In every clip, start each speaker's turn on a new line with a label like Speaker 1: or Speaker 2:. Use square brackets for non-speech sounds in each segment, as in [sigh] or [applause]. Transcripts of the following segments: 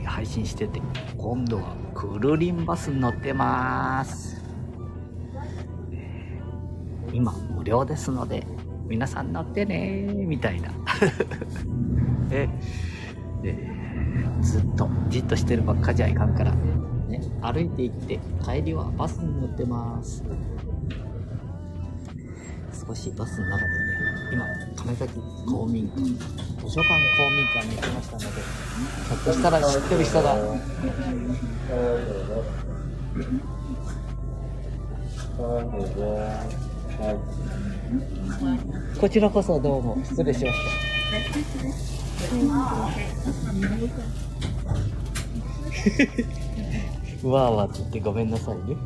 Speaker 1: 日配信してて、今度はクルリンバスに乗ってます。今無料ですので、皆さん乗ってねみたいな。[laughs] ででずっとじっとしてるばっかじゃいかんから、ね、歩いて行って帰りはバスに乗ってます少しバスの中で今金崎公民館。図書館公民館に来ましたのでひょっとしたら知ってる人がこちらこそどうも失礼しました。うわーわーって言ってごめんなさいね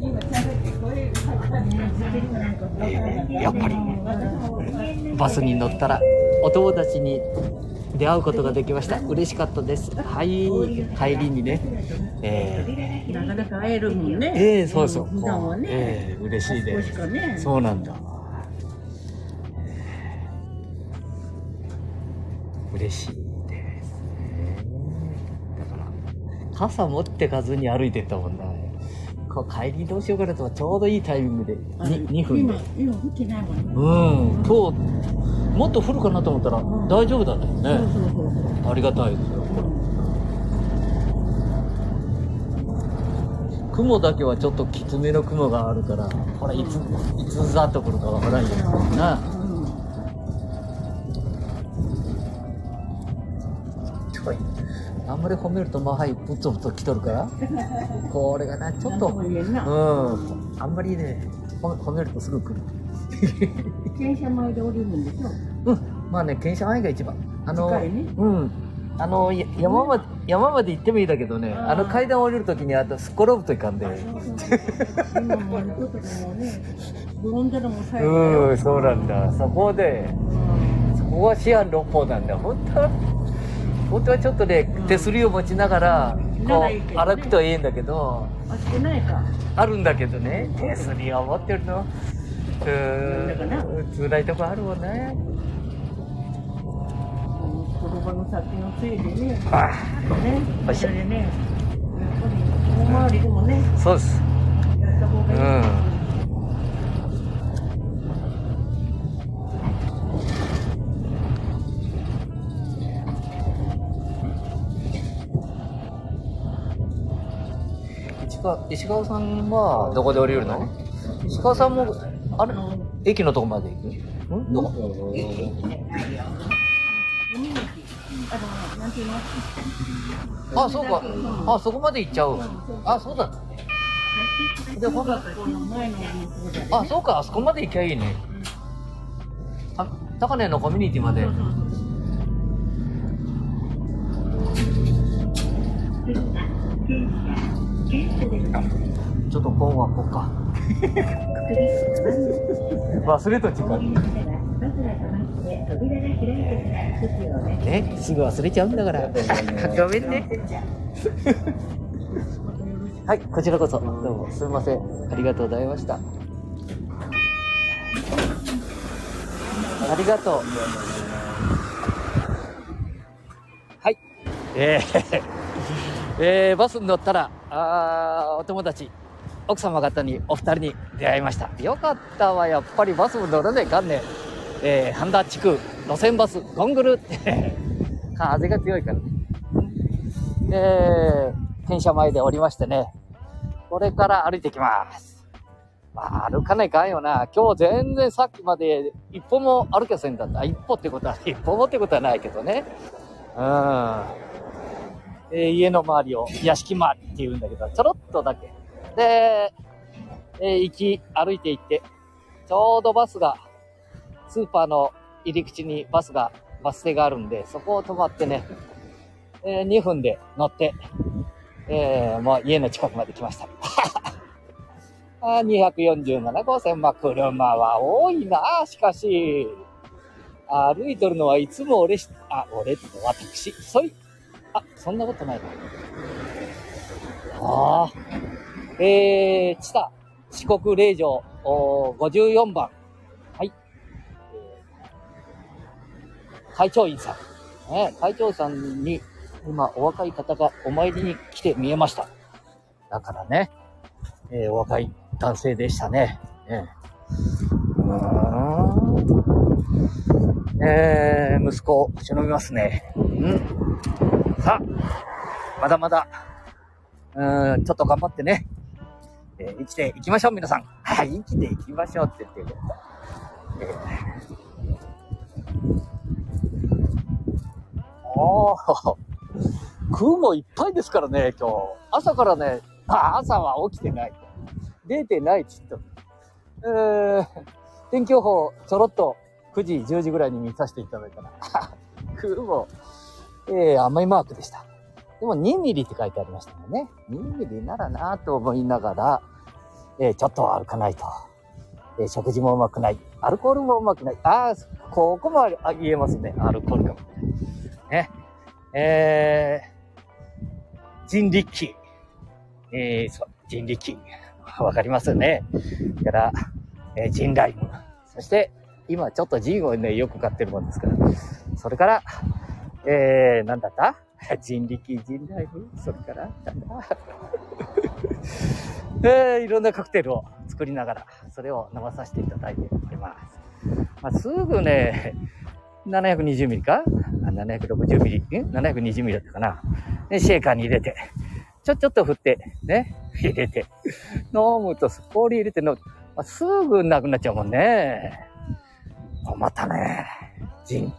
Speaker 1: えーやっぱりバスに乗ったらお友達に出会うことができました嬉しかったですはい帰りにねえー
Speaker 2: なかなか会えるもんね。
Speaker 1: ええそうそう。
Speaker 2: 普段はね。
Speaker 1: ええ嬉しいです。そうなんだ。嬉しいですね。だから、傘持ってかずに歩いてったもんな。こう帰りどうしようかなとちょうどいいタイミングで
Speaker 2: あ
Speaker 1: 2, 2分で
Speaker 2: 今、。今降ってないもんね。
Speaker 1: うん、今日もっと降るかなと思ったら大丈夫だったよ
Speaker 2: そう
Speaker 1: ね。
Speaker 2: そうそうそう。
Speaker 1: ありがたいですよ。雲だけはちょっときつめの雲があるから、これいつ、いつざっと来るかわからんよな。んまり褒めると、まあはい、ぶつぶつ来とるから。[laughs] これがな、ちょっと、うん、あんまりね、褒めるとすぐ来る。[laughs]
Speaker 2: 電車前で降りるんでしょ？
Speaker 1: うん、まあね、検車前が一番。あの、
Speaker 2: ね
Speaker 1: うん。あの、や山まで、山まで行ってもいいだけどね、
Speaker 2: あ
Speaker 1: の階段降りるときにあとすっ転ぶといかんで。
Speaker 2: そうんだらもう最後だ
Speaker 1: う
Speaker 2: よ。
Speaker 1: ん、そうなんだ。そこで、そこは四安六法なんだ。本当？は、本当はちょっとね、
Speaker 2: うん
Speaker 1: 手すりを持ちながら、
Speaker 2: な
Speaker 1: こう、歩くといいんだけど、
Speaker 2: あ
Speaker 1: るんだけどね、手すりを持ってるの。う
Speaker 2: なん
Speaker 1: 辛いとこあるわね。
Speaker 2: の先のせいでね。
Speaker 1: あ
Speaker 2: ね。
Speaker 1: よし
Speaker 2: それでね、やっぱり遠回りでもね、
Speaker 1: そうです。
Speaker 2: やった方がいい。
Speaker 1: うん石川石川さんはどこで降りるの？石川さんもあれ？駅のとこまで行く？ん？どこ
Speaker 2: あ
Speaker 1: そうか。あそこまで行っちゃう。あそうだ。でほあそうか。あそこまで行きゃいいね。あ高根のコミュニティまでちょっと今はこっか。[laughs] 忘れとちかね。すぐ忘れちゃうんだから。[laughs] ごめんね。[laughs] はいこちらこそ。どうもすみません。ありがとうございました。ありがとう。はい。えーえーバスに乗ったらあーお友達奥様方にお二人に出会いました。よかったわやっぱりバスも乗らないかんね。えー、半田地区路線バスゴングル。っ [laughs] て風が強いからね。えー、転車前で降りましてね。これから歩いてきます。まあ歩かないかんよな。今日全然さっきまで一歩も歩けせんだった。一歩ってことは一歩もってことはないけどね。うん。え家の周りを屋敷周りって言うんだけど、ちょろっとだけ。で、え行き、歩いて行って、ちょうどバスが、スーパーの入り口にバスが、バス停があるんで、そこを止まってね、え2分で乗って、えーもう家の近くまで来ました。[laughs] あ247号線、まあ、車は多いな、しかし。歩いとるのはいつも俺し、あ、俺って私、そい、あ、そんなことないな。ああ。えー、知多、四国霊場、54番。はい。会長員さん。ね、会長さんに今お若い方がお参りに来て見えました。だからね、えーお若い男性でしたね。えーうんえー息子、忍びますね。うん。さあ、まだまだ、うん、ちょっと頑張ってね、えー生きていきましょう、皆さん。はい、生きていきましょうって言ってる。えー、おー、空もいっぱいですからね、今日。朝からね、あ朝は起きてない。出てないっつった。えー、天気予報ちょろっと9時、10時ぐらいに見させていただいたら、[laughs] 空も、えー、甘いマークでした。でも2ミリって書いてありましたもんね。2ミリならなぁと思いながら、えーちょっと歩かないと。えー食事もうまくない。アルコールもうまくない。ああ、ここもありあ言えますね。アルコールかも。ね。えー、人力。えー、そう、人力。わかりますよね。から、えー、人ライム。そして、今ちょっとジンをね、よく買ってるもんですから。それから、えー、なんだった？[laughs] 人力、人ライム。それから、なんだえー、いろんなカクテルを作りながら、それを飲まさせていただいております。まあ、すぐね、720ミリか ?760 ミリ ?720 ミリだったかな？で、シェーカーに入れて、ちょ、ちょっと振って、ね、入れて、飲むと、氷入れて飲むと、まあ、すぐなくなっちゃうもんね。困ったね。ジン。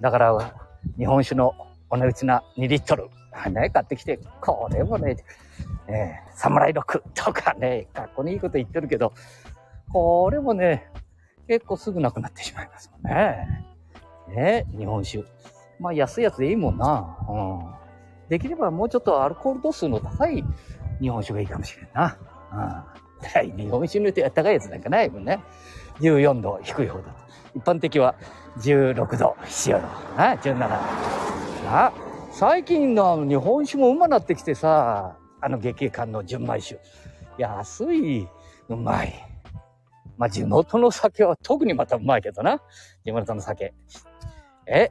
Speaker 1: だから、日本酒のお値打ちな2リットル、ね、買ってきて、これもね、えーサムライロックとかね、かっこいいこと言ってるけど、これもね、結構すぐなくなってしまいますもんね。ね、日本酒。まあ安いやつでいいもんな。うん。できればもうちょっとアルコール度数の高い日本酒がいいかもしれんな。うん。[laughs] 日本酒の高いやつなんかないもんね。14度低い方だと。一般的は16度、7度、な、17度。な、最近の日本酒もうまなってきてさ、あの月桂冠の純米酒。安い、うまい。まあ、地元の酒は特にまたうまいけどな。地元の酒。え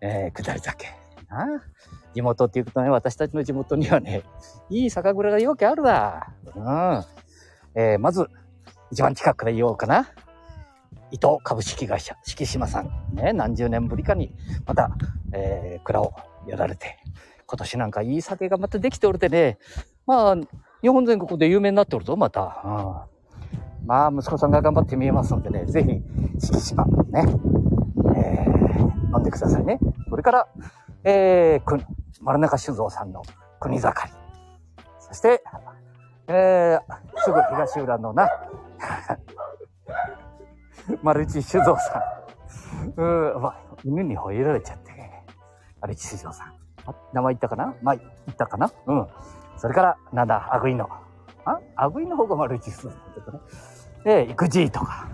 Speaker 1: えー、下り酒。な地元っていうとね、私たちの地元にはね、いい酒蔵がよくあるわ。うん。えー、まず、一番近くから言おうかな。伊藤株式会社、敷島さん。ね、何十年ぶりかに、また、えー、蔵をやられて、今年なんかいい酒がまたできておるてね、まあ、日本全国で有名になっておるぞ、また。うん、まあ、息子さんが頑張って見えますのでね、ぜひ、敷島、ね、えー、飲んでくださいね。それから、えー、く丸中酒造さんの国盛り。そして、えー、すぐ東浦のな、マルチ酒造さん。うーまあ、犬に吠えられちゃって、マルチ酒造さん。あ名前言ったかな？まあ、言ったかな？うん。それから、なんだ、アグイの。あ？アグイの方がマルチ酒造さんだったかな？で、イクジーとか。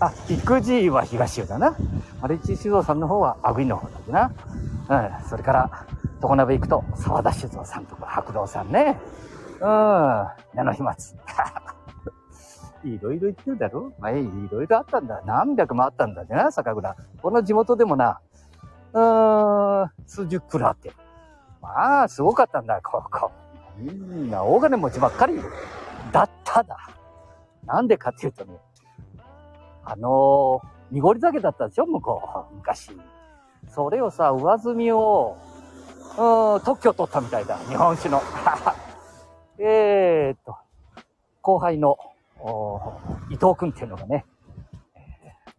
Speaker 1: あ、イクジーは東浦だな。マルチ酒造さんの方はアグイの方だな。うん。それから、常鍋行くと、沢田酒造さんとか、白道さんね。うん。名の飛沫。[laughs] いろいろ言ってるだろ？まあ、いろいろあったんだ。何百もあったんだな、酒蔵。この地元でもな、うーん、数十蔵あって。まあ、すごかったんだ、ここ。みんな大金持ちばっかりだっただ。なんでかっていうとね、あのー、濁り酒だったでしょ、向こう。昔。それをさ、上積みを、うーん、特許取ったみたいだ。日本酒の。えーっと、後輩の、お伊藤くんっていうのがね、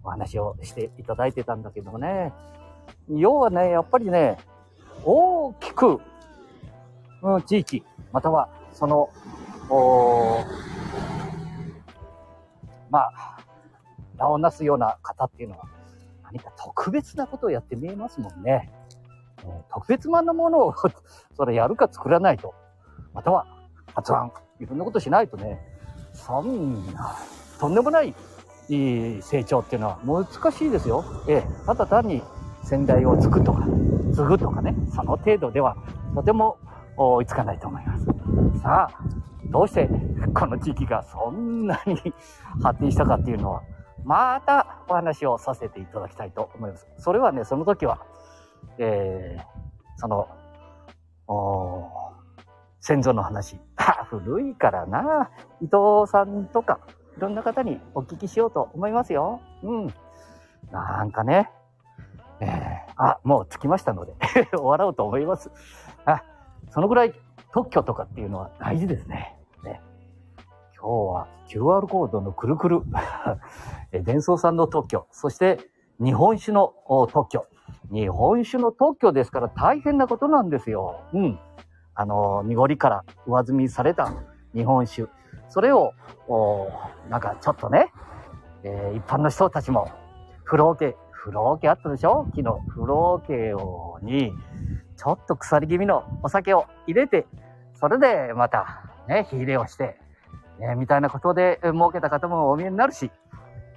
Speaker 1: お話をしていただいてたんだけどもね、要はね、やっぱりね、大きく、うん、地域、または、その、おまあ、名をなすような方っていうのは、何か特別なことをやって見えますもんね。特別なものを [laughs] それやるか作らないと、または発案、いろんなことしないとね、そんな、とんでもないいい成長っていうのは難しいですよ。ええ、ただ単に先代を継ぐとか、継ぐとかね、その程度ではとても追いつかないと思います。さあ、どうしてこの地域がそんなに発展したかっていうのは、またお話をさせていただきたいと思います。それはね、その時は、えー、その、先祖の話。古いからな。伊藤さんとか、いろんな方にお聞きしようと思いますよ。うん。なんかね、えー、あ、もう着きましたので [laughs] 終わろうと思います。あ、そのぐらい特許とかっていうのは大事ですね。ね今日は QR コードのくるくる [laughs] 伝送さんの特許、そして日本酒の特許。日本酒の特許ですから大変なことなんですよ。うん。あの、濁りから上積みされた日本酒。それを、おなんかちょっとね、えー、一般の人たちも、風呂桶、風呂桶あったでしょ？昨日、風呂桶に、ちょっと腐り気味のお酒を入れて、それでまた、ね、火入れをして、ね、みたいなことで儲けた方もお見えになるし、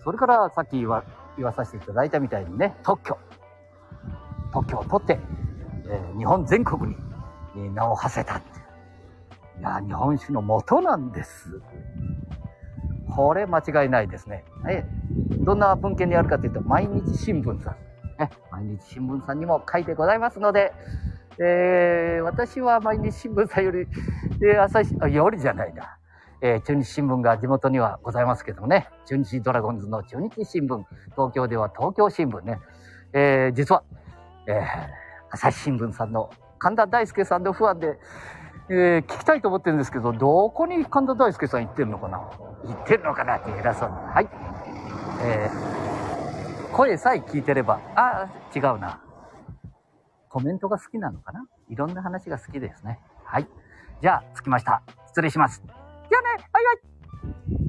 Speaker 1: それからさっき言わ言わさせていただいたみたいにね、特許、特許を取って、えー、日本全国に名を馳せたって。いや、日本酒の元なんです。これ間違いないですね。ねどんな文献にあるかというと、毎日新聞さん。ね、毎日新聞さんにも書いてございますので、えー、私は毎日新聞さんより、えー、朝日、よりじゃないな。えー、中日新聞が地元にはございますけどもね、中日ドラゴンズの中日新聞、東京では東京新聞ね、えー、実は、えー、朝日新聞さんの神田大輔さんのファンで、えー、聞きたいと思ってるんですけど、どこに神田大輔さん行ってるのかな？行ってるのかなって偉そうな。はい。えー、声さえ聞いてれば、あ、違うな。コメントが好きなのかな？いろんな話が好きですね。はい。じゃあ、着きました。失礼します。じゃあね、バイバイ